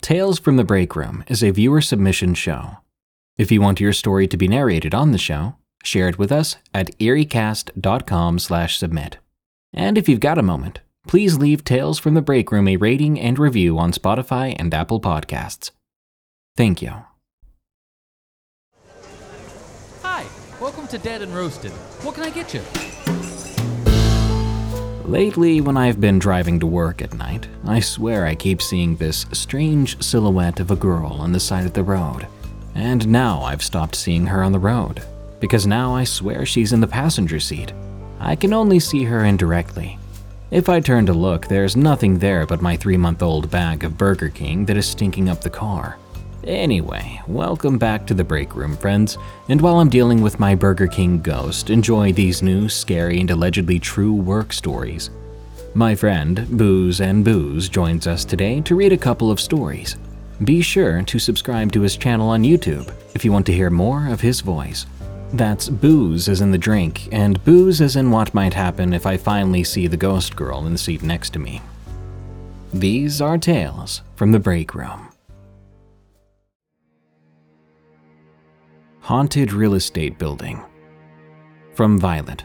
Tales from the Break Room is a viewer submission show. If you want your story to be narrated on the show, share it with us at eeriecast.com/submit. And if you've got a moment, please leave Tales from the Break Room a rating and review on Spotify and Apple Podcasts. Thank you. Hi, welcome to Dead and Roasted. What can I get you? Lately, when I've been driving to work at night, I swear I keep seeing this strange silhouette of a girl on the side of the road. And now I've stopped seeing her on the road, because now I swear she's in the passenger seat. I can only see her indirectly. If I turn to look, there's nothing there but my three month old bag of Burger King that is stinking up the car. Anyway, welcome back to the break room, friends. And while I'm dealing with my Burger King ghost, enjoy these new, scary, and allegedly true work stories. My friend, Booze and Boos, joins us today to read a couple of stories. Be sure to subscribe to his channel on YouTube if you want to hear more of his voice. That's booze as in the drink, and boos as in what might happen if I finally see the ghost girl in the seat next to me. These are tales from the break room. Haunted Real Estate Building. From Violet.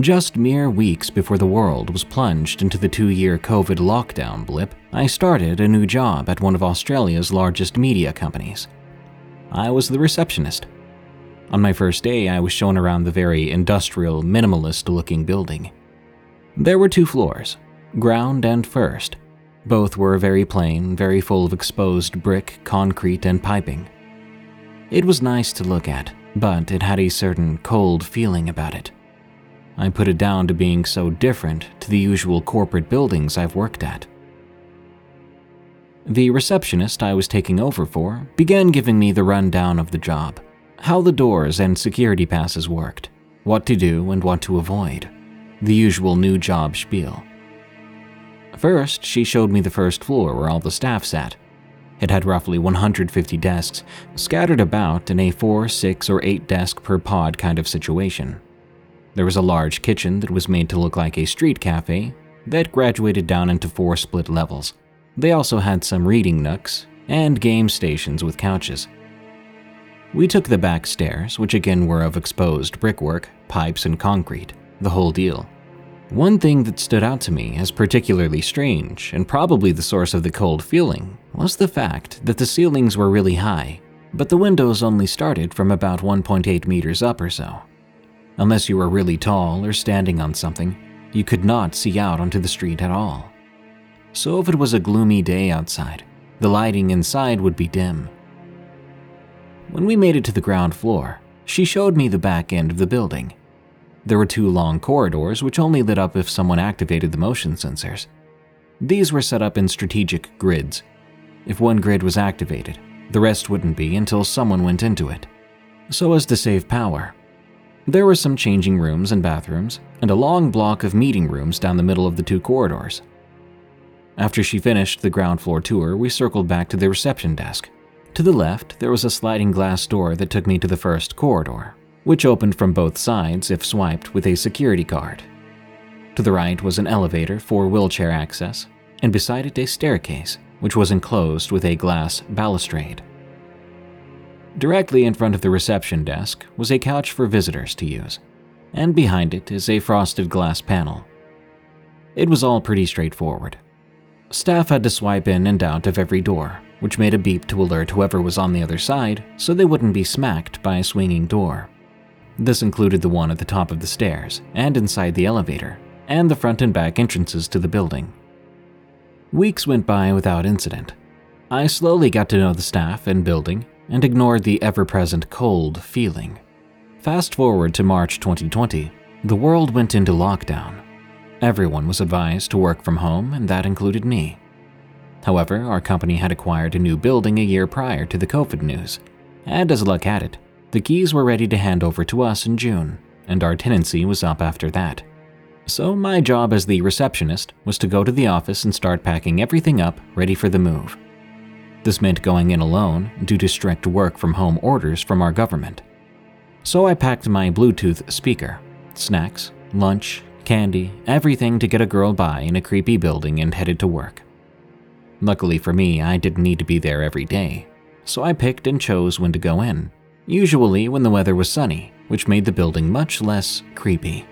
Just mere weeks before the world was plunged into the two year COVID lockdown blip, I started a new job at one of Australia's largest media companies. I was the receptionist. On my first day, I was shown around the very industrial, minimalist looking building. There were two floors, ground and first, both were very plain, very full of exposed brick, concrete, and piping. It was nice to look at, but it had a certain cold feeling about it. I put it down to being so different to the usual corporate buildings I've worked at. The receptionist I was taking over for began giving me the rundown of the job, how the doors and security passes worked, what to do and what to avoid, the usual new job spiel. First, she showed me the first floor where all the staff sat. It had roughly 150 desks, scattered about in a 4, 6, or 8 desk per pod kind of situation. There was a large kitchen that was made to look like a street cafe that graduated down into four split levels. They also had some reading nooks and game stations with couches. We took the back stairs, which again were of exposed brickwork, pipes, and concrete, the whole deal. One thing that stood out to me as particularly strange, and probably the source of the cold feeling, was the fact that the ceilings were really high, but the windows only started from about 1.8 meters up or so. Unless you were really tall or standing on something, you could not see out onto the street at all. So if it was a gloomy day outside, the lighting inside would be dim. When we made it to the ground floor, she showed me the back end of the building there were two long corridors which only lit up if someone activated the motion sensors. These were set up in strategic grids. If one grid was activated, the rest wouldn't be until someone went into it, so as to save power. There were some changing rooms and bathrooms, and a long block of meeting rooms down the middle of the two corridors. After she finished the ground floor tour, we circled back to the reception desk. To the left, there was a sliding glass door that took me to the first corridor, which opened from both sides if swiped with a security card. To the right was an elevator for wheelchair access, and beside it a staircase, which was enclosed with a glass balustrade. Directly in front of the reception desk was a couch for visitors to use, and behind it is a frosted glass panel. It was all pretty straightforward. Staff had to swipe in and out of every door, which made a beep to alert whoever was on the other side so they wouldn't be smacked by a swinging door. This included the one at the top of the stairs and inside the elevator, and the front and back entrances to the building. Weeks went by without incident. I slowly got to know the staff and building and ignored the ever present cold feeling. Fast forward to March 2020, the world went into lockdown. Everyone was advised to work from home, and that included me. However, our company had acquired a new building a year prior to the COVID news, and as luck had it, the keys were ready to hand over to us in June, and our tenancy was up after that. So, my job as the receptionist was to go to the office and start packing everything up ready for the move. This meant going in alone due to strict work from home orders from our government. So, I packed my Bluetooth speaker, snacks, lunch, candy, everything to get a girl by in a creepy building and headed to work. Luckily for me, I didn't need to be there every day, so I picked and chose when to go in, usually when the weather was sunny, which made the building much less creepy.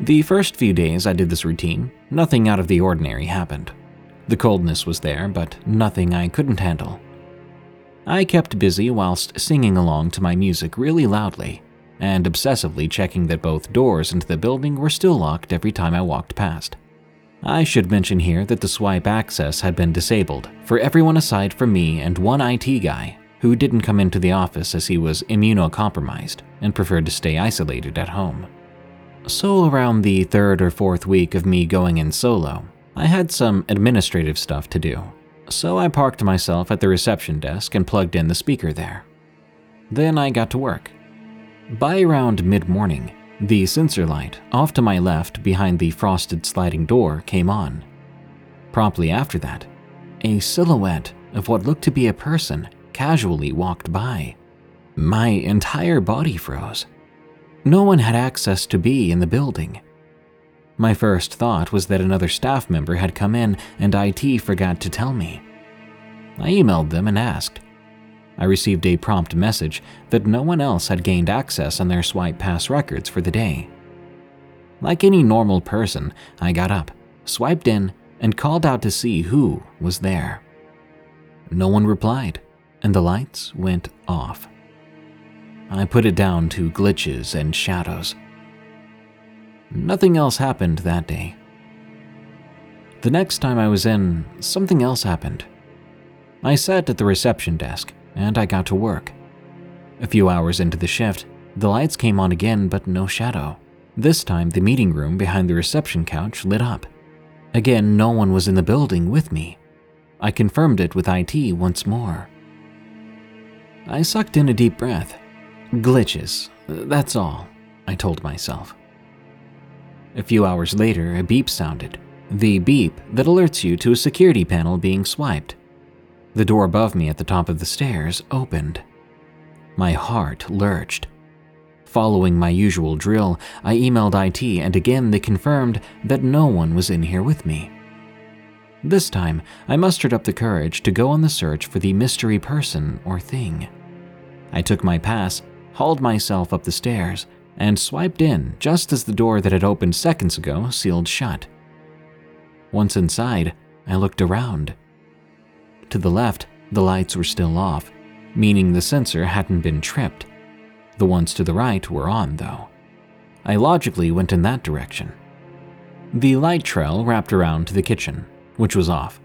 The first few days I did this routine, nothing out of the ordinary happened. The coldness was there, but nothing I couldn't handle. I kept busy whilst singing along to my music really loudly, and obsessively checking that both doors into the building were still locked every time I walked past. I should mention here that the swipe access had been disabled for everyone aside from me and one IT guy who didn't come into the office as he was immunocompromised and preferred to stay isolated at home. So, around the third or fourth week of me going in solo, I had some administrative stuff to do, so I parked myself at the reception desk and plugged in the speaker there. Then I got to work. By around mid morning, the sensor light off to my left behind the frosted sliding door came on. Promptly after that, a silhouette of what looked to be a person casually walked by. My entire body froze. No one had access to be in the building. My first thought was that another staff member had come in and IT forgot to tell me. I emailed them and asked, I received a prompt message that no one else had gained access on their swipe pass records for the day. Like any normal person, I got up, swiped in, and called out to see who was there. No one replied, and the lights went off. I put it down to glitches and shadows. Nothing else happened that day. The next time I was in, something else happened. I sat at the reception desk, and I got to work. A few hours into the shift, the lights came on again, but no shadow. This time, the meeting room behind the reception couch lit up. Again, no one was in the building with me. I confirmed it with IT once more. I sucked in a deep breath. Glitches, that's all, I told myself. A few hours later, a beep sounded. The beep that alerts you to a security panel being swiped. The door above me at the top of the stairs opened. My heart lurched. Following my usual drill, I emailed IT and again they confirmed that no one was in here with me. This time, I mustered up the courage to go on the search for the mystery person or thing. I took my pass, hauled myself up the stairs, and swiped in just as the door that had opened seconds ago sealed shut. Once inside, I looked around. To the left, the lights were still off, meaning the sensor hadn't been tripped. The ones to the right were on, though. I logically went in that direction. The light trail wrapped around to the kitchen, which was off,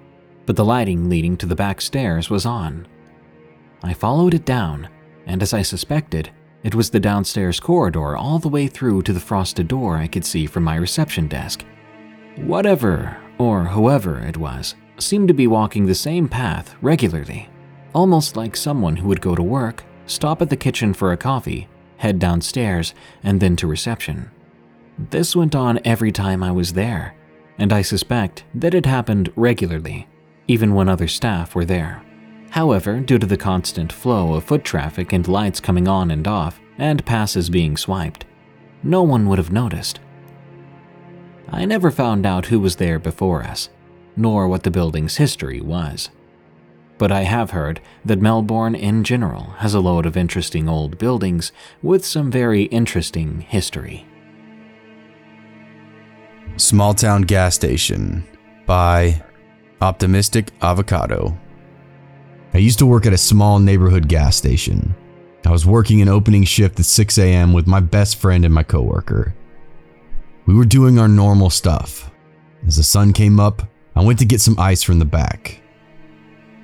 but the lighting leading to the back stairs was on. I followed it down, and as I suspected, it was the downstairs corridor all the way through to the frosted door I could see from my reception desk. Whatever, or whoever it was, seemed to be walking the same path regularly, almost like someone who would go to work, stop at the kitchen for a coffee, head downstairs, and then to reception. This went on every time I was there, and I suspect that it happened regularly, even when other staff were there. However, due to the constant flow of foot traffic and lights coming on and off, and passes being swiped, no one would have noticed. I never found out who was there before us, nor what the building's history was. But I have heard that Melbourne in general has a load of interesting old buildings with some very interesting history. Small Town Gas Station by Optimistic Avocado. I used to work at a small neighborhood gas station. I was working an opening shift at 6 a.m. with my best friend and my coworker. We were doing our normal stuff. As the sun came up, I went to get some ice from the back.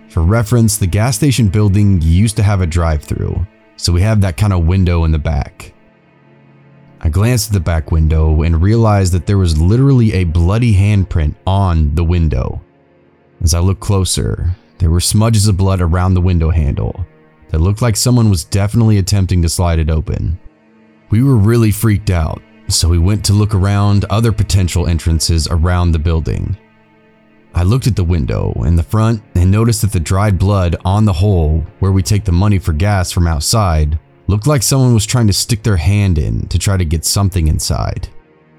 For reference, the gas station building used to have a drive through, so we have that kind of window in the back. I glanced at the back window and realized that there was literally a bloody handprint on the window. As I looked closer, there were smudges of blood around the window handle that looked like someone was definitely attempting to slide it open. We were really freaked out, so we went to look around other potential entrances around the building. I looked at the window in the front and noticed that the dried blood on the hole where we take the money for gas from outside looked like someone was trying to stick their hand in to try to get something inside.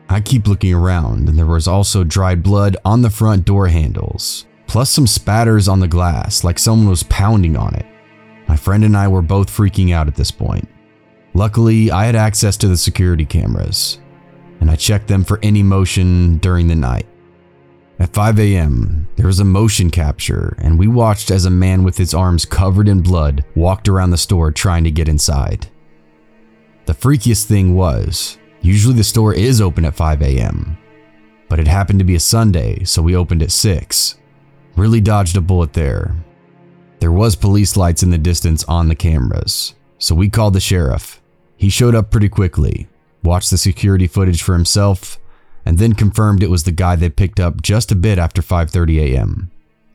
I keep looking around and there was also dried blood on the front door handles, plus some spatters on the glass like someone was pounding on it. My friend and I were both freaking out at this point. Luckily, I had access to the security cameras, and I checked them for any motion during the night. At 5 a.m., there was a motion capture, and we watched as a man with his arms covered in blood walked around the store trying to get inside. The freakiest thing was, usually the store is open at 5 a.m., but it happened to be a Sunday, so we opened at 6. Really dodged a bullet there. There was police lights in the distance on the cameras, so we called the sheriff. He showed up pretty quickly, watched the security footage for himself, and then confirmed it was the guy they picked up just a bit after 5:30 a.m.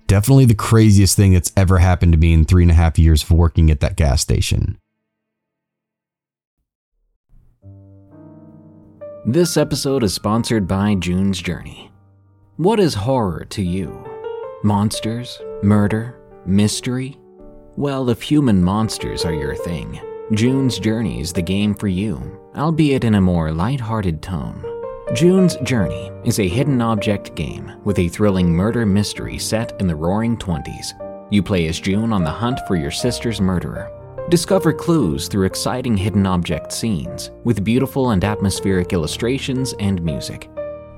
Definitely the craziest thing that's ever happened to me in three and a half years of working at that gas station. This episode is sponsored by June's Journey. What is horror to you? Monsters? Murder? Mystery? Well, if human monsters are your thing, June's Journey is the game for you, albeit in a more light-hearted tone. June's Journey is a hidden object game with a thrilling murder mystery set in the roaring 20s. You play as June on the hunt for your sister's murderer. Discover clues through exciting hidden object scenes with beautiful and atmospheric illustrations and music.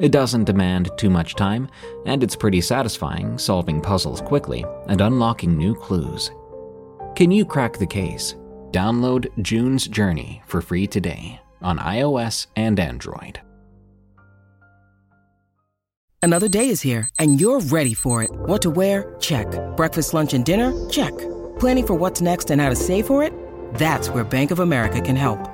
It doesn't demand too much time, and it's pretty satisfying solving puzzles quickly and unlocking new clues. Can you crack the case? Download June's Journey for free today on iOS and Android. Another day is here, and you're ready for it. What to wear? Check. Breakfast, lunch, and dinner? Check. Planning for what's next and how to save for it? That's where Bank of America can help.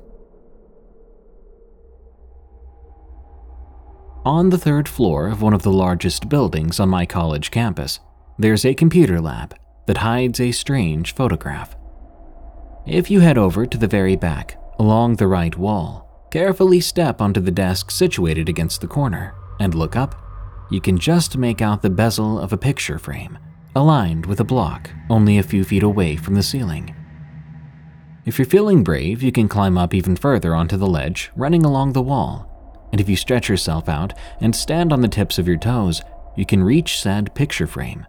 On the third floor of one of the largest buildings on my college campus, there's a computer lab that hides a strange photograph. If you head over to the very back, along the right wall, carefully step onto the desk situated against the corner, and look up, you can just make out the bezel of a picture frame, aligned with a block only a few feet away from the ceiling. If you're feeling brave, you can climb up even further onto the ledge running along the wall and if you stretch yourself out and stand on the tips of your toes, you can reach said picture frame.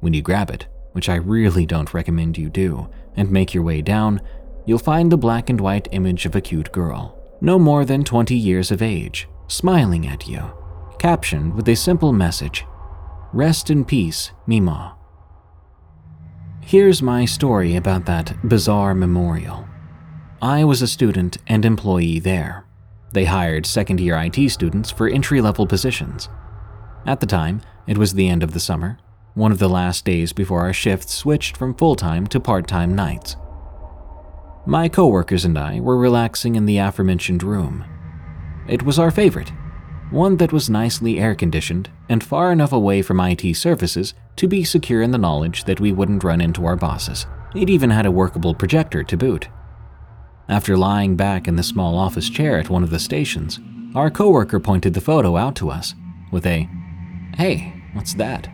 When you grab it, which I really don't recommend you do, and make your way down, you'll find the black and white image of a cute girl, no more than 20 years of age, smiling at you, captioned with a simple message Rest in peace, Mima. Here's my story about that bizarre memorial. I was a student and employee there. They hired second year IT students for entry level positions. At the time, it was the end of the summer, one of the last days before our shifts switched from full time to part time nights. My coworkers and I were relaxing in the aforementioned room. It was our favorite, one that was nicely air conditioned and far enough away from IT services to be secure in the knowledge that we wouldn't run into our bosses. It even had a workable projector to boot. After lying back in the small office chair at one of the stations, our coworker pointed the photo out to us with a, Hey, what's that?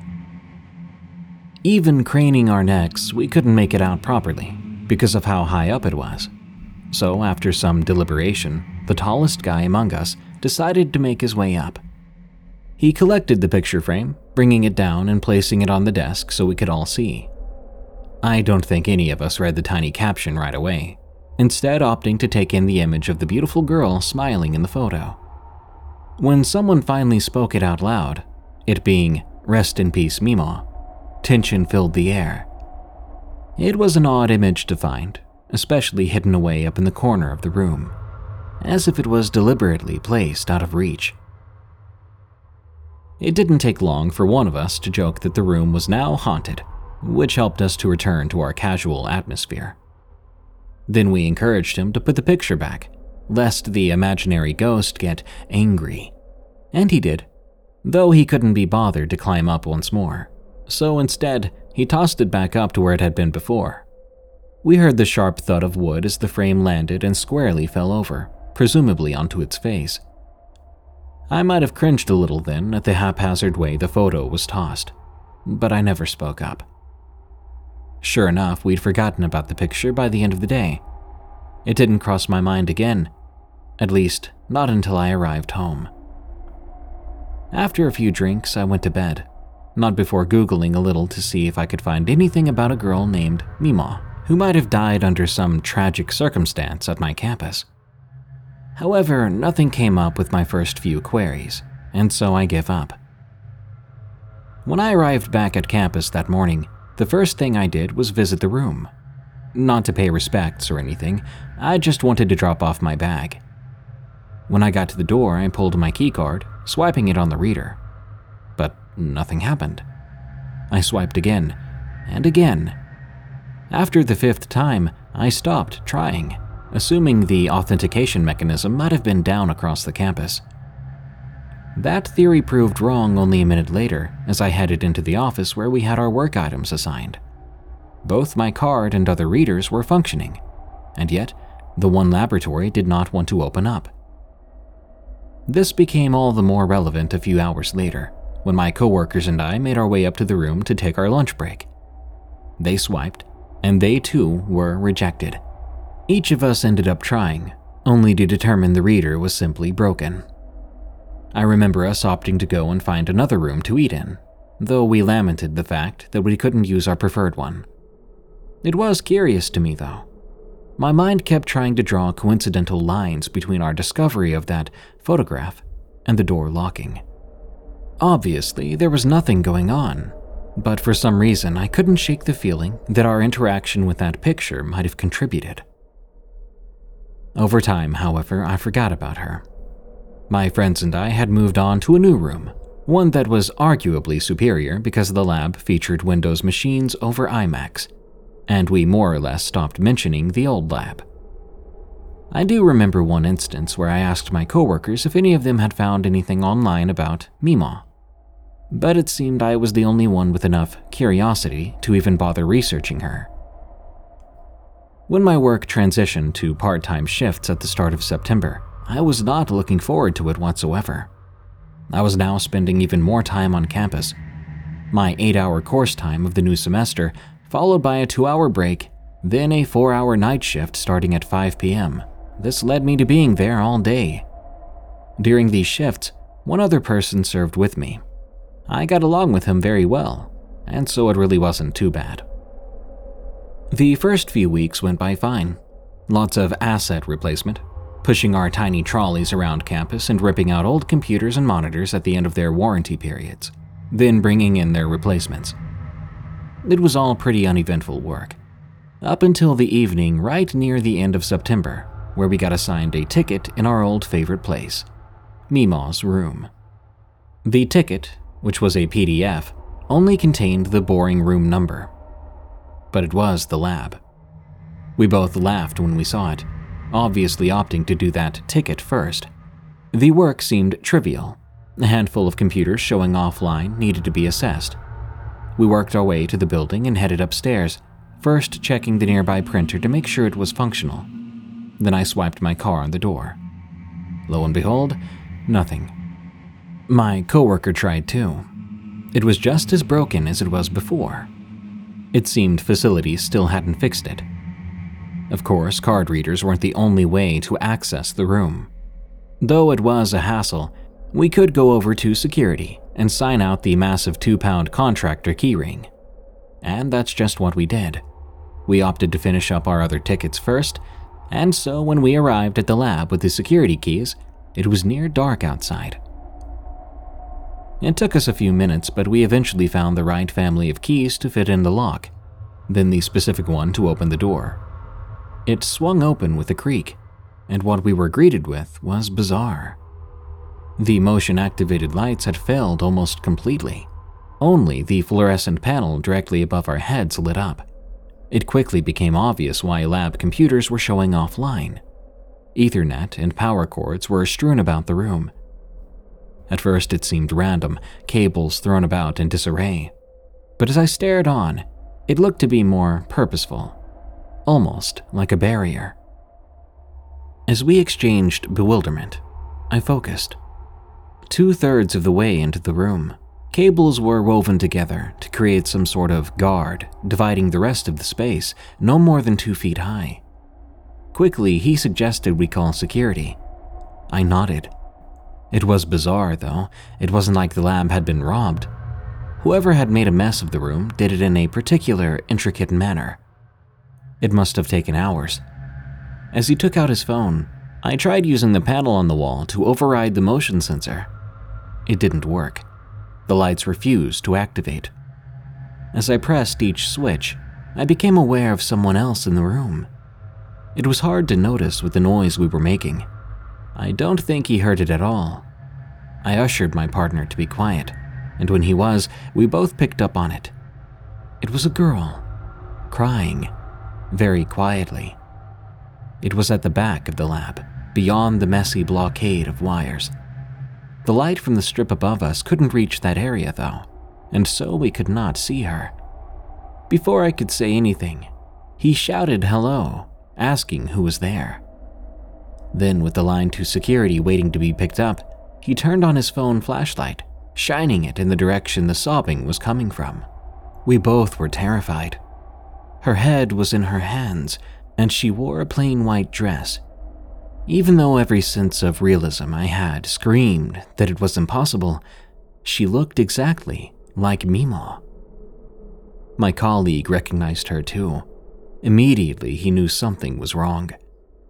Even craning our necks, we couldn't make it out properly because of how high up it was. So, after some deliberation, the tallest guy among us decided to make his way up. He collected the picture frame, bringing it down and placing it on the desk so we could all see. I don't think any of us read the tiny caption right away, instead, opting to take in the image of the beautiful girl smiling in the photo. When someone finally spoke it out loud, it being, Rest in peace, Mima, tension filled the air. It was an odd image to find, especially hidden away up in the corner of the room, as if it was deliberately placed out of reach. It didn't take long for one of us to joke that the room was now haunted, which helped us to return to our casual atmosphere. Then we encouraged him to put the picture back, lest the imaginary ghost get angry. And he did, though he couldn't be bothered to climb up once more. So instead, he tossed it back up to where it had been before. We heard the sharp thud of wood as the frame landed and squarely fell over, presumably onto its face. I might have cringed a little then at the haphazard way the photo was tossed, but I never spoke up. Sure enough, we'd forgotten about the picture by the end of the day. It didn't cross my mind again, at least, not until I arrived home. After a few drinks, I went to bed, not before Googling a little to see if I could find anything about a girl named Mima, who might have died under some tragic circumstance at my campus. However, nothing came up with my first few queries, and so I gave up. When I arrived back at campus that morning, the first thing I did was visit the room. Not to pay respects or anything, I just wanted to drop off my bag. When I got to the door, I pulled my keycard, swiping it on the reader. But nothing happened. I swiped again, and again. After the fifth time, I stopped trying, assuming the authentication mechanism might have been down across the campus. That theory proved wrong only a minute later as I headed into the office where we had our work items assigned. Both my card and other readers were functioning, and yet the one laboratory did not want to open up. This became all the more relevant a few hours later when my coworkers and I made our way up to the room to take our lunch break. They swiped, and they too were rejected. Each of us ended up trying, only to determine the reader was simply broken. I remember us opting to go and find another room to eat in, though we lamented the fact that we couldn't use our preferred one. It was curious to me, though. My mind kept trying to draw coincidental lines between our discovery of that photograph and the door locking. Obviously, there was nothing going on, but for some reason I couldn't shake the feeling that our interaction with that picture might have contributed. Over time, however, I forgot about her. My friends and I had moved on to a new room, one that was arguably superior because the lab featured Windows machines over iMacs, and we more or less stopped mentioning the old lab. I do remember one instance where I asked my coworkers if any of them had found anything online about Mima but it seemed I was the only one with enough curiosity to even bother researching her. When my work transitioned to part time shifts at the start of September, I was not looking forward to it whatsoever. I was now spending even more time on campus. My eight hour course time of the new semester, followed by a two hour break, then a four hour night shift starting at 5 p.m. This led me to being there all day. During these shifts, one other person served with me, I got along with him very well, and so it really wasn't too bad. The first few weeks went by fine. Lots of asset replacement, pushing our tiny trolleys around campus and ripping out old computers and monitors at the end of their warranty periods, then bringing in their replacements. It was all pretty uneventful work, up until the evening right near the end of September, where we got assigned a ticket in our old favorite place, Mima's room. The ticket which was a PDF, only contained the boring room number. But it was the lab. We both laughed when we saw it, obviously opting to do that ticket first. The work seemed trivial. A handful of computers showing offline needed to be assessed. We worked our way to the building and headed upstairs, first checking the nearby printer to make sure it was functional. Then I swiped my car on the door. Lo and behold, nothing. My coworker tried too. It was just as broken as it was before. It seemed facilities still hadn't fixed it. Of course, card readers weren't the only way to access the room. Though it was a hassle, we could go over to security and sign out the massive two pound contractor keyring. And that's just what we did. We opted to finish up our other tickets first, and so when we arrived at the lab with the security keys, it was near dark outside. It took us a few minutes, but we eventually found the right family of keys to fit in the lock, then the specific one to open the door. It swung open with a creak, and what we were greeted with was bizarre. The motion activated lights had failed almost completely. Only the fluorescent panel directly above our heads lit up. It quickly became obvious why lab computers were showing offline. Ethernet and power cords were strewn about the room, at first, it seemed random, cables thrown about in disarray. But as I stared on, it looked to be more purposeful, almost like a barrier. As we exchanged bewilderment, I focused. Two thirds of the way into the room, cables were woven together to create some sort of guard, dividing the rest of the space no more than two feet high. Quickly, he suggested we call security. I nodded it was bizarre, though. It wasn't like the lab had been robbed. Whoever had made a mess of the room did it in a particular, intricate manner. It must have taken hours. As he took out his phone, I tried using the panel on the wall to override the motion sensor. It didn't work. The lights refused to activate. As I pressed each switch, I became aware of someone else in the room. It was hard to notice with the noise we were making. I don't think he heard it at all. I ushered my partner to be quiet, and when he was, we both picked up on it. It was a girl, crying, very quietly. It was at the back of the lab, beyond the messy blockade of wires. The light from the strip above us couldn't reach that area, though, and so we could not see her. Before I could say anything, he shouted hello, asking who was there. Then, with the line to security waiting to be picked up, he turned on his phone flashlight, shining it in the direction the sobbing was coming from. We both were terrified. Her head was in her hands, and she wore a plain white dress. Even though every sense of realism I had screamed that it was impossible, she looked exactly like Mima. My colleague recognized her too. Immediately, he knew something was wrong.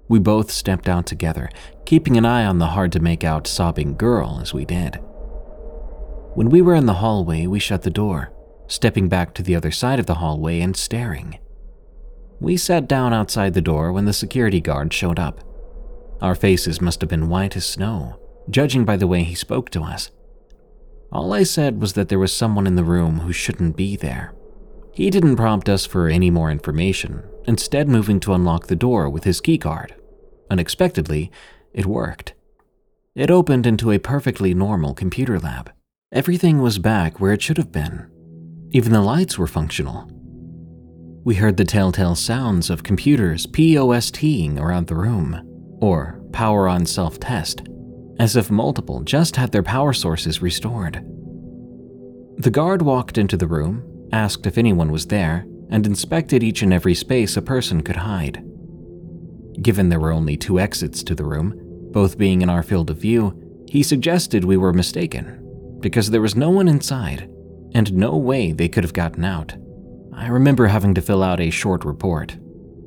We both stepped out together, keeping an eye on the hard to make out sobbing girl as we did. When we were in the hallway, we shut the door, stepping back to the other side of the hallway and staring. We sat down outside the door when the security guard showed up. Our faces must have been white as snow, judging by the way he spoke to us. All I said was that there was someone in the room who shouldn't be there. He didn't prompt us for any more information, instead, moving to unlock the door with his keycard. Unexpectedly, it worked. It opened into a perfectly normal computer lab. Everything was back where it should have been. Even the lights were functional. We heard the telltale sounds of computers POSTing around the room, or power on self test, as if multiple just had their power sources restored. The guard walked into the room, asked if anyone was there, and inspected each and every space a person could hide. Given there were only two exits to the room, both being in our field of view, he suggested we were mistaken, because there was no one inside, and no way they could have gotten out. I remember having to fill out a short report.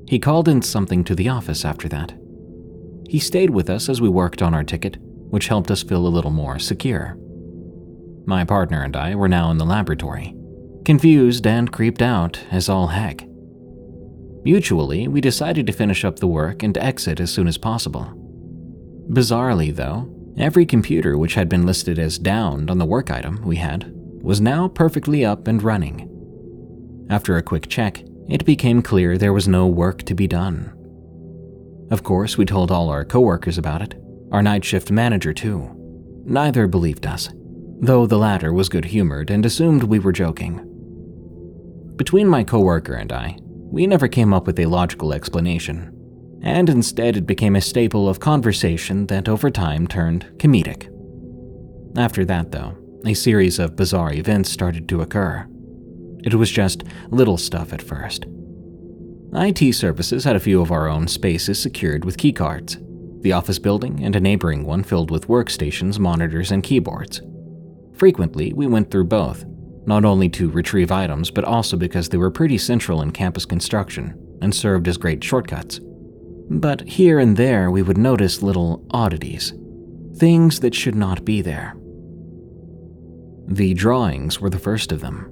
He called in something to the office after that. He stayed with us as we worked on our ticket, which helped us feel a little more secure. My partner and I were now in the laboratory, confused and creeped out as all heck. Mutually, we decided to finish up the work and exit as soon as possible. Bizarrely, though, every computer which had been listed as downed on the work item we had was now perfectly up and running. After a quick check, it became clear there was no work to be done. Of course, we told all our coworkers about it, our night shift manager too. Neither believed us, though the latter was good humored and assumed we were joking. Between my coworker and I, we never came up with a logical explanation, and instead it became a staple of conversation that over time turned comedic. After that, though, a series of bizarre events started to occur. It was just little stuff at first. IT services had a few of our own spaces secured with keycards, the office building and a neighboring one filled with workstations, monitors, and keyboards. Frequently, we went through both, not only to retrieve items, but also because they were pretty central in campus construction and served as great shortcuts. But here and there, we would notice little oddities, things that should not be there. The drawings were the first of them.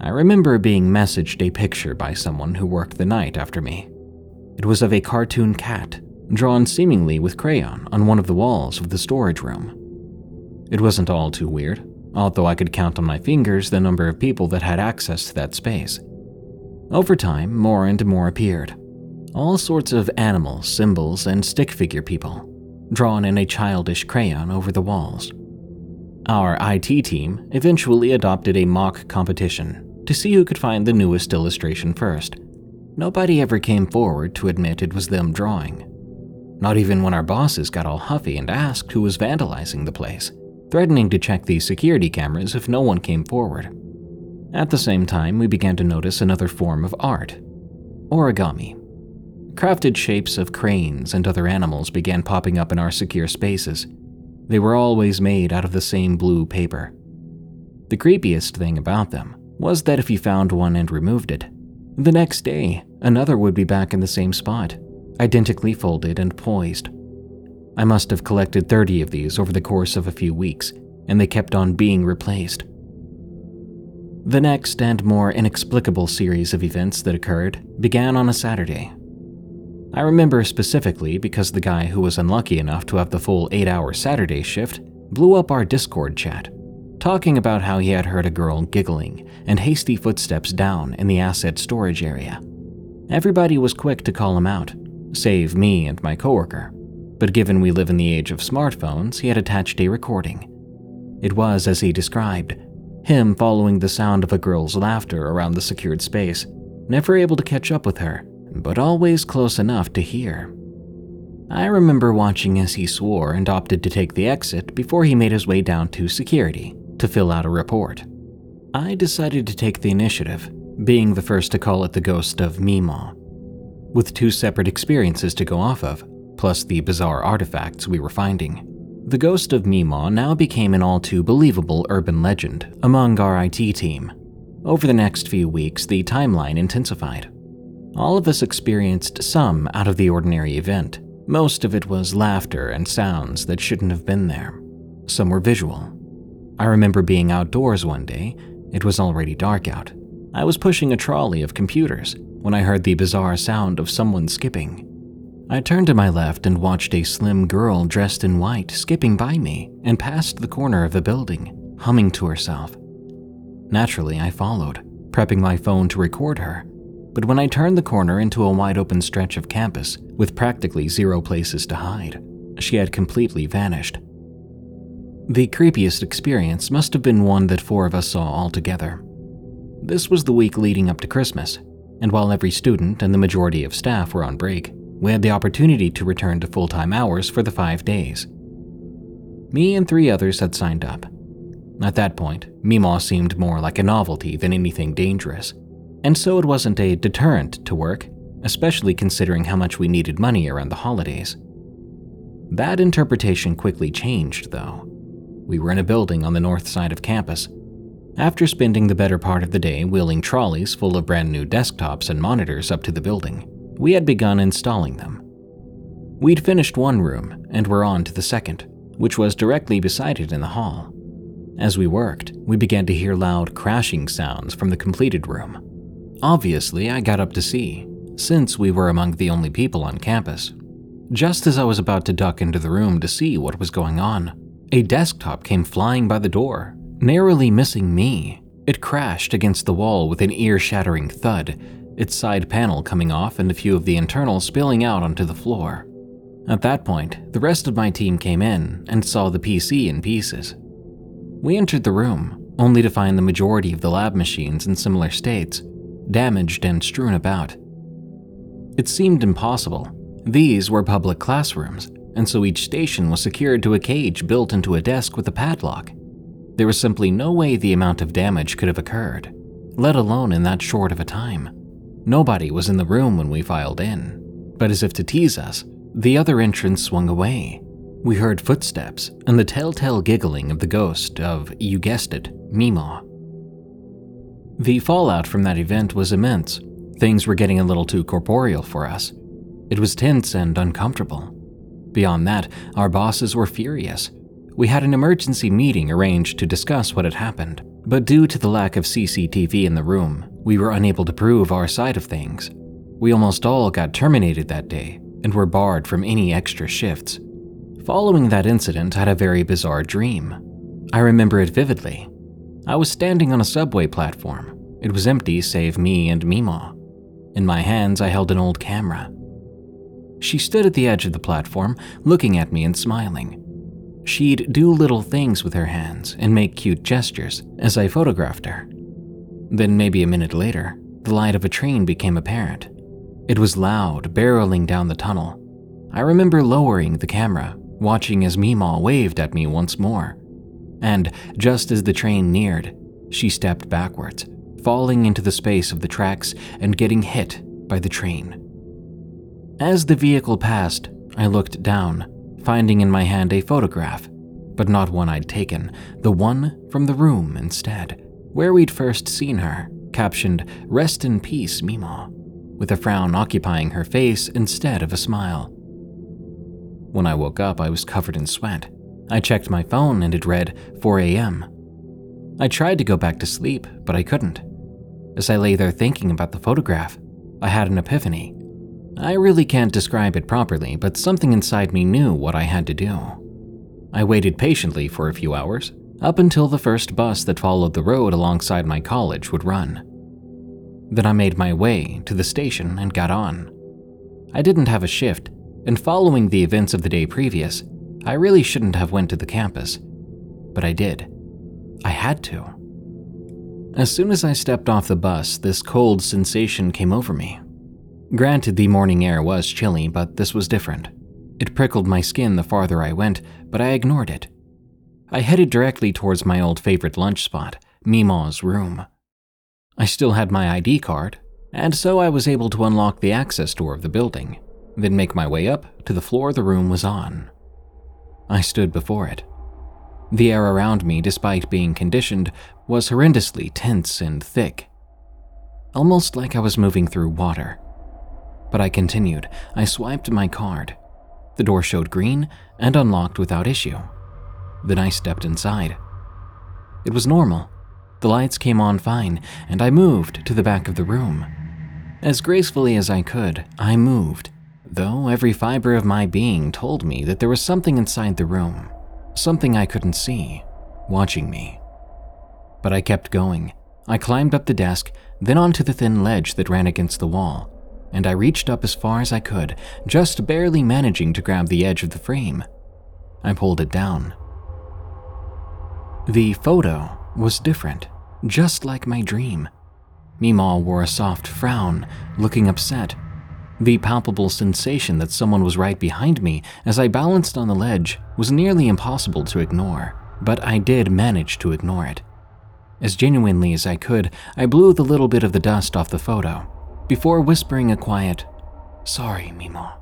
I remember being messaged a picture by someone who worked the night after me. It was of a cartoon cat, drawn seemingly with crayon on one of the walls of the storage room. It wasn't all too weird, although I could count on my fingers the number of people that had access to that space. Over time, more and more appeared. All sorts of animals, symbols, and stick figure people, drawn in a childish crayon over the walls. Our IT team eventually adopted a mock competition to see who could find the newest illustration first. Nobody ever came forward to admit it was them drawing. Not even when our bosses got all huffy and asked who was vandalizing the place threatening to check the security cameras if no one came forward. At the same time, we began to notice another form of art origami. Crafted shapes of cranes and other animals began popping up in our secure spaces. They were always made out of the same blue paper. The creepiest thing about them was that if you found one and removed it, the next day another would be back in the same spot, identically folded and poised. I must have collected 30 of these over the course of a few weeks, and they kept on being replaced. The next and more inexplicable series of events that occurred began on a Saturday. I remember specifically because the guy who was unlucky enough to have the full 8 hour Saturday shift blew up our Discord chat, talking about how he had heard a girl giggling and hasty footsteps down in the asset storage area. Everybody was quick to call him out, save me and my coworker but given we live in the age of smartphones, he had attached a recording. It was, as he described, him following the sound of a girl's laughter around the secured space, never able to catch up with her, but always close enough to hear. I remember watching as he swore and opted to take the exit before he made his way down to security to fill out a report. I decided to take the initiative, being the first to call it the ghost of Mima. With two separate experiences to go off of, plus the bizarre artifacts we were finding. The ghost of Mima now became an all too believable urban legend among our IT team. Over the next few weeks, the timeline intensified. All of us experienced some out of the ordinary event. Most of it was laughter and sounds that shouldn't have been there. Some were visual. I remember being outdoors one day, it was already dark out. I was pushing a trolley of computers when I heard the bizarre sound of someone skipping. I turned to my left and watched a slim girl dressed in white skipping by me and past the corner of a building, humming to herself. Naturally, I followed, prepping my phone to record her. But when I turned the corner into a wide open stretch of campus with practically zero places to hide, she had completely vanished. The creepiest experience must have been one that four of us saw all together. This was the week leading up to Christmas, and while every student and the majority of staff were on break, we had the opportunity to return to full time hours for the five days. Me and three others had signed up. At that point, Mima seemed more like a novelty than anything dangerous, and so it wasn't a deterrent to work, especially considering how much we needed money around the holidays. That interpretation quickly changed, though. We were in a building on the north side of campus. After spending the better part of the day wheeling trolleys full of brand new desktops and monitors up to the building, we had begun installing them. We'd finished one room and were on to the second, which was directly beside it in the hall. As we worked, we began to hear loud crashing sounds from the completed room. Obviously, I got up to see, since we were among the only people on campus. Just as I was about to duck into the room to see what was going on, a desktop came flying by the door, narrowly missing me It crashed against the wall with an ear shattering thud, its side panel coming off and a few of the internals spilling out onto the floor. At that point, the rest of my team came in and saw the PC in pieces. We entered the room, only to find the majority of the lab machines in similar states, damaged and strewn about. It seemed impossible. These were public classrooms, and so each station was secured to a cage built into a desk with a padlock. There was simply no way the amount of damage could have occurred, let alone in that short of a time. Nobody was in the room when we filed in, but as if to tease us, the other entrance swung away. We heard footsteps and the telltale giggling of the ghost of, you guessed it, Mima. The fallout from that event was immense. Things were getting a little too corporeal for us. It was tense and uncomfortable. Beyond that, our bosses were furious. We had an emergency meeting arranged to discuss what had happened, but due to the lack of CCTV in the room, we were unable to prove our side of things. We almost all got terminated that day and were barred from any extra shifts. Following that incident, I had a very bizarre dream. I remember it vividly. I was standing on a subway platform. It was empty save me and Mima. In my hands, I held an old camera. She stood at the edge of the platform, looking at me and smiling. She'd do little things with her hands and make cute gestures as I photographed her. Then, maybe a minute later, the light of a train became apparent. It was loud, barreling down the tunnel. I remember lowering the camera, watching as Mima waved at me once more. And just as the train neared, she stepped backwards, falling into the space of the tracks and getting hit by the train. As the vehicle passed, I looked down, finding in my hand a photograph, but not one I'd taken, the one from the room instead where we'd first seen her, captioned, Rest in peace, Mima, with a frown occupying her face instead of a smile. When I woke up, I was covered in sweat. I checked my phone and it read 4 a.m. I tried to go back to sleep, but I couldn't. As I lay there thinking about the photograph, I had an epiphany. I really can't describe it properly, but something inside me knew what I had to do. I waited patiently for a few hours, up until the first bus that followed the road alongside my college would run. Then I made my way to the station and got on. I didn't have a shift, and following the events of the day previous, I really shouldn't have went to the campus. But I did. I had to. As soon as I stepped off the bus, this cold sensation came over me. Granted, the morning air was chilly, but this was different. It prickled my skin the farther I went, but I ignored it. I headed directly towards my old favorite lunch spot, Mima's room. I still had my ID card, and so I was able to unlock the access door of the building, then make my way up to the floor the room was on. I stood before it. The air around me, despite being conditioned, was horrendously tense and thick, almost like I was moving through water. But I continued. I swiped my card. The door showed green and unlocked without issue. Then I stepped inside. It was normal. The lights came on fine, and I moved to the back of the room. As gracefully as I could, I moved, though every fiber of my being told me that there was something inside the room, something I couldn't see, watching me. But I kept going. I climbed up the desk, then onto the thin ledge that ran against the wall, and I reached up as far as I could, just barely managing to grab the edge of the frame. I pulled it down, the photo was different, just like my dream. Mima wore a soft frown, looking upset. The palpable sensation that someone was right behind me as I balanced on the ledge was nearly impossible to ignore, but I did manage to ignore it. As genuinely as I could, I blew the little bit of the dust off the photo, before whispering a quiet, Sorry, Mima.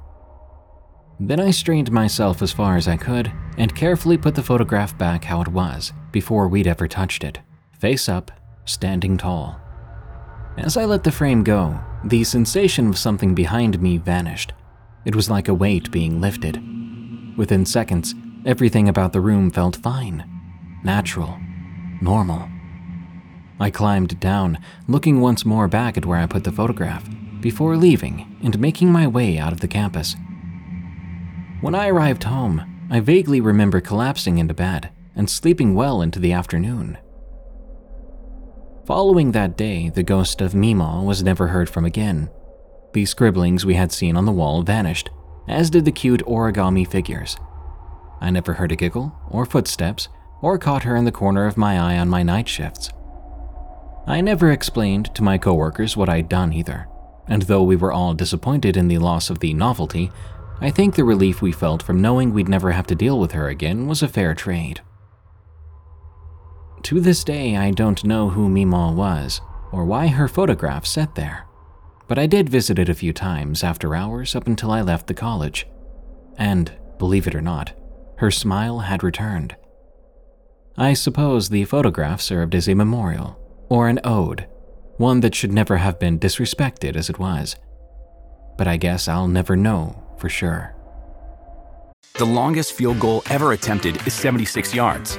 Then I strained myself as far as I could and carefully put the photograph back how it was before we'd ever touched it, face up, standing tall. As I let the frame go, the sensation of something behind me vanished. It was like a weight being lifted. Within seconds, everything about the room felt fine, natural, normal. I climbed down, looking once more back at where I put the photograph, before leaving and making my way out of the campus. When I arrived home, I vaguely remember collapsing into bed and sleeping well into the afternoon. Following that day, the ghost of Mima was never heard from again. The scribblings we had seen on the wall vanished, as did the cute origami figures. I never heard a giggle, or footsteps, or caught her in the corner of my eye on my night shifts. I never explained to my coworkers what I'd done either, and though we were all disappointed in the loss of the novelty, I think the relief we felt from knowing we'd never have to deal with her again was a fair trade. To this day, I don't know who Mima was, or why her photograph sat there, but I did visit it a few times after hours up until I left the college. And, believe it or not, her smile had returned. I suppose the photograph served as a memorial, or an ode, one that should never have been disrespected as it was. But I guess I'll never know for sure. The longest field goal ever attempted is 76 yards.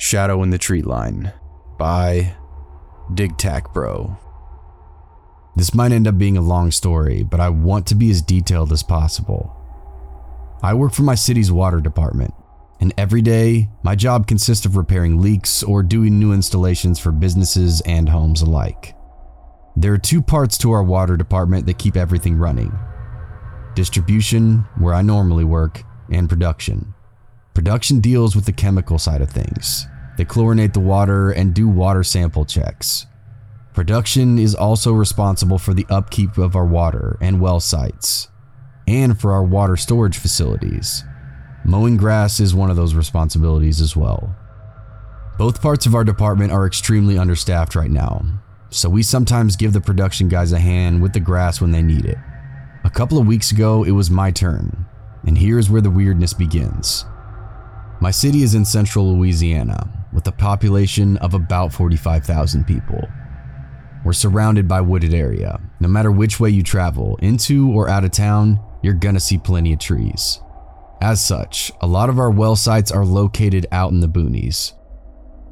Shadow in the Tree Line by Dig Bro. This might end up being a long story, but I want to be as detailed as possible. I work for my city's water department, and every day my job consists of repairing leaks or doing new installations for businesses and homes alike. There are two parts to our water department that keep everything running distribution, where I normally work, and production. Production deals with the chemical side of things. They chlorinate the water and do water sample checks. Production is also responsible for the upkeep of our water and well sites, and for our water storage facilities. Mowing grass is one of those responsibilities as well. Both parts of our department are extremely understaffed right now, so we sometimes give the production guys a hand with the grass when they need it. A couple of weeks ago, it was my turn, and here's where the weirdness begins. My city is in central Louisiana, with a population of about 45,000 people. We're surrounded by wooded area. No matter which way you travel, into or out of town, you're gonna see plenty of trees. As such, a lot of our well sites are located out in the boonies.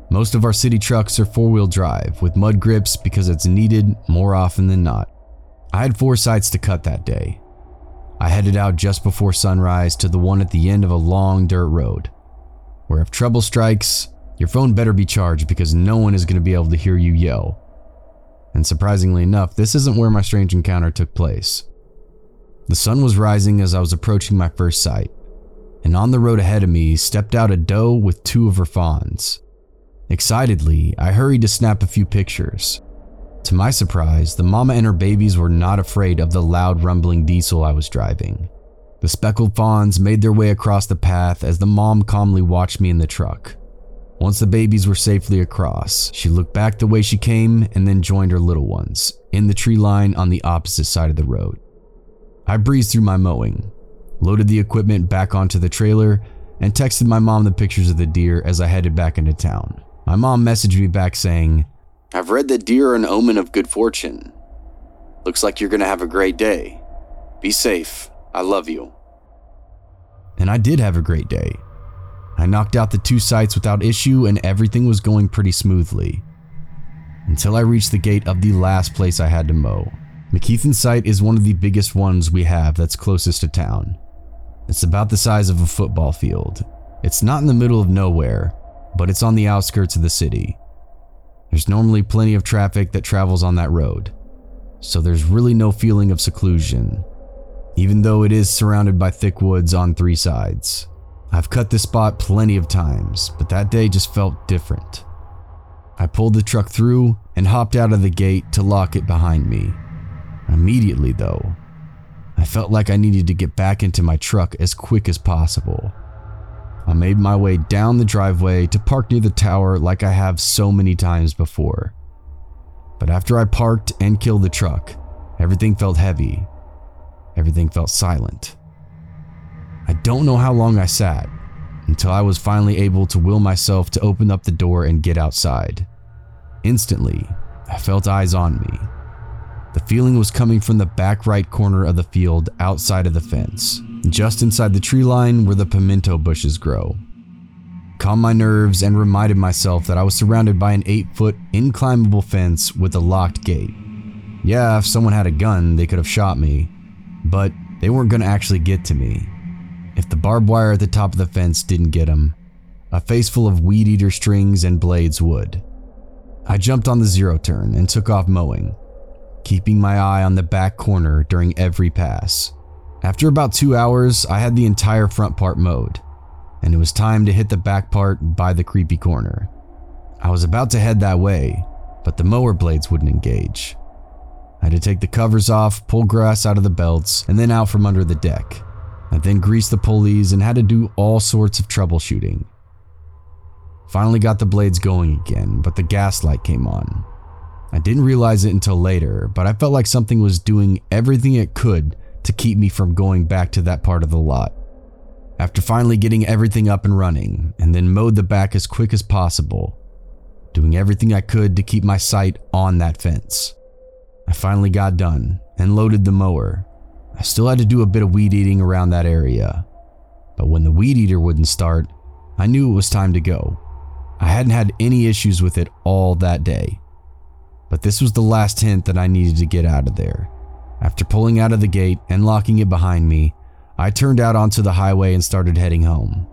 Most of our city trucks are four wheel drive with mud grips because it's needed more often than not. I had four sites to cut that day. I headed out just before sunrise to the one at the end of a long dirt road, where if trouble strikes, your phone better be charged because no one is going to be able to hear you yell. And surprisingly enough, this isn't where my strange encounter took place. The sun was rising as I was approaching my first site, and on the road ahead of me stepped out a doe with two of her fawns. Excitedly, I hurried to snap a few pictures. To my surprise, the mama and her babies were not afraid of the loud rumbling diesel I was driving. The speckled fawns made their way across the path as the mom calmly watched me in the truck. Once the babies were safely across, she looked back the way she came and then joined her little ones in the tree line on the opposite side of the road. I breezed through my mowing, loaded the equipment back onto the trailer, and texted my mom the pictures of the deer as I headed back into town. My mom messaged me back saying, I've read that deer are an omen of good fortune. Looks like you're gonna have a great day. Be safe. I love you. And I did have a great day. I knocked out the two sites without issue and everything was going pretty smoothly. until I reached the gate of the last place I had to mow. McKeithen site is one of the biggest ones we have that's closest to town. It's about the size of a football field. It's not in the middle of nowhere, but it's on the outskirts of the city. There's normally plenty of traffic that travels on that road, so there's really no feeling of seclusion, even though it is surrounded by thick woods on three sides. I've cut this spot plenty of times, but that day just felt different. I pulled the truck through and hopped out of the gate to lock it behind me. Immediately, though, I felt like I needed to get back into my truck as quick as possible. I made my way down the driveway to park near the tower like I have so many times before. But after I parked and killed the truck, everything felt heavy. Everything felt silent. I don't know how long I sat until I was finally able to will myself to open up the door and get outside. Instantly, I felt eyes on me. The feeling was coming from the back right corner of the field outside of the fence, just inside the tree line where the palmetto bushes grow. Calmed my nerves and reminded myself that I was surrounded by an 8 foot inclimbable fence with a locked gate. Yeah, if someone had a gun, they could have shot me, but they weren't going to actually get to me. If the barbed wire at the top of the fence didn't get them, a face full of weed eater strings and blades would. I jumped on the zero turn and took off mowing, keeping my eye on the back corner during every pass. After about two hours, I had the entire front part mowed, and it was time to hit the back part by the creepy corner. I was about to head that way, but the mower blades wouldn't engage. Had to take the covers off, pull grass out of the belts, and then out from under the deck. I then greased the pulleys and had to do all sorts of troubleshooting. Finally got the blades going again, but the gas light came on. I didn't realize it until later, but I felt like something was doing everything it could to keep me from going back to that part of the lot. After finally getting everything up and running, and then mowed the back as quick as possible, doing everything I could to keep my sight on that fence. I finally got done and loaded the mower. I still had to do a bit of weed eating around that area, but when the weed eater wouldn't start, I knew it was time to go. I hadn't had any issues with it all that day. But this was the last hint that I needed to get out of there. After pulling out of the gate and locking it behind me, I turned out onto the highway and started heading home.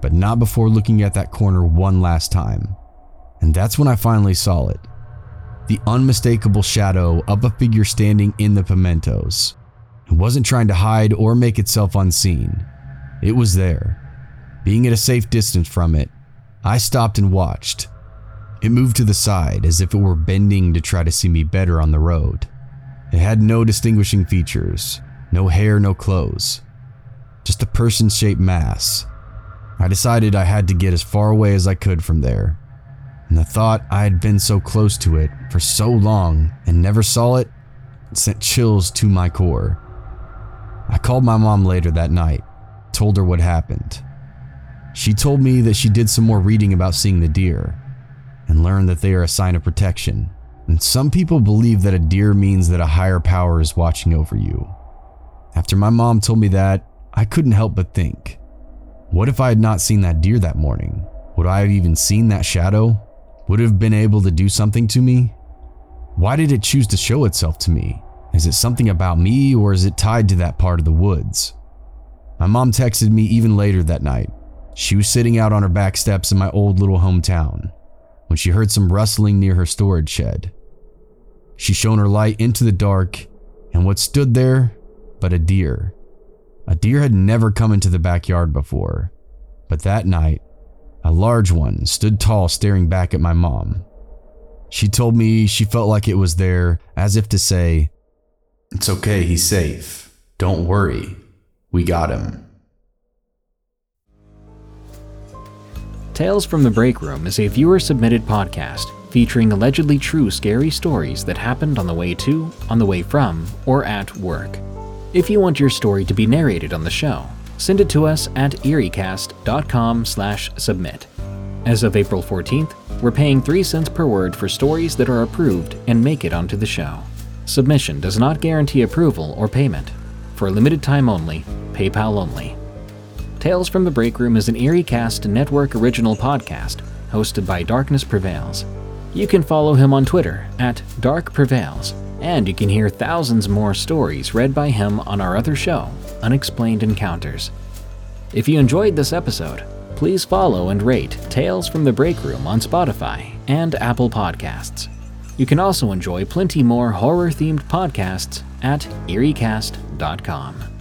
But not before looking at that corner one last time. And that's when I finally saw it. The unmistakable shadow of a figure standing in the palmettos. It wasn't trying to hide or make itself unseen. It was there. Being at a safe distance from it, I stopped and watched, it moved to the side as if it were bending to try to see me better on the road. It had no distinguishing features, no hair, no clothes, just a person shaped mass. I decided I had to get as far away as I could from there. And the thought I had been so close to it for so long and never saw it sent chills to my core. I called my mom later that night, told her what happened. She told me that she did some more reading about seeing the deer and learned that they are a sign of protection. And some people believe that a deer means that a higher power is watching over you. After my mom told me that, I couldn't help but think what if I had not seen that deer that morning? Would I have even seen that shadow? Would have been able to do something to me? Why did it choose to show itself to me? Is it something about me or is it tied to that part of the woods? My mom texted me even later that night. She was sitting out on her back steps in my old little hometown when she heard some rustling near her storage shed. She shone her light into the dark, and what stood there but a deer. A deer had never come into the backyard before, but that night, a large one stood tall staring back at my mom. She told me she felt like it was there, as if to say, It's okay, he's safe. Don't worry, we got him. Tales from the Break Room is a viewer submitted podcast featuring allegedly true scary stories that happened on the way to, on the way from, or at work. If you want your story to be narrated on the show, send it to us at eeriecast.com/submit. As of April 14th, we're paying 3 cents per word for stories that are approved and make it onto the show. Submission does not guarantee approval or payment. For a limited time only, PayPal only. Tales from the Break Room is an EerieCast network original podcast hosted by Darkness Prevails. You can follow him on Twitter at Dark Prevails, and you can hear thousands more stories read by him on our other show, Unexplained Encounters. If you enjoyed this episode, please follow and rate Tales from the Break Room on Spotify and Apple Podcasts. You can also enjoy plenty more horror themed podcasts at eeriecast.com.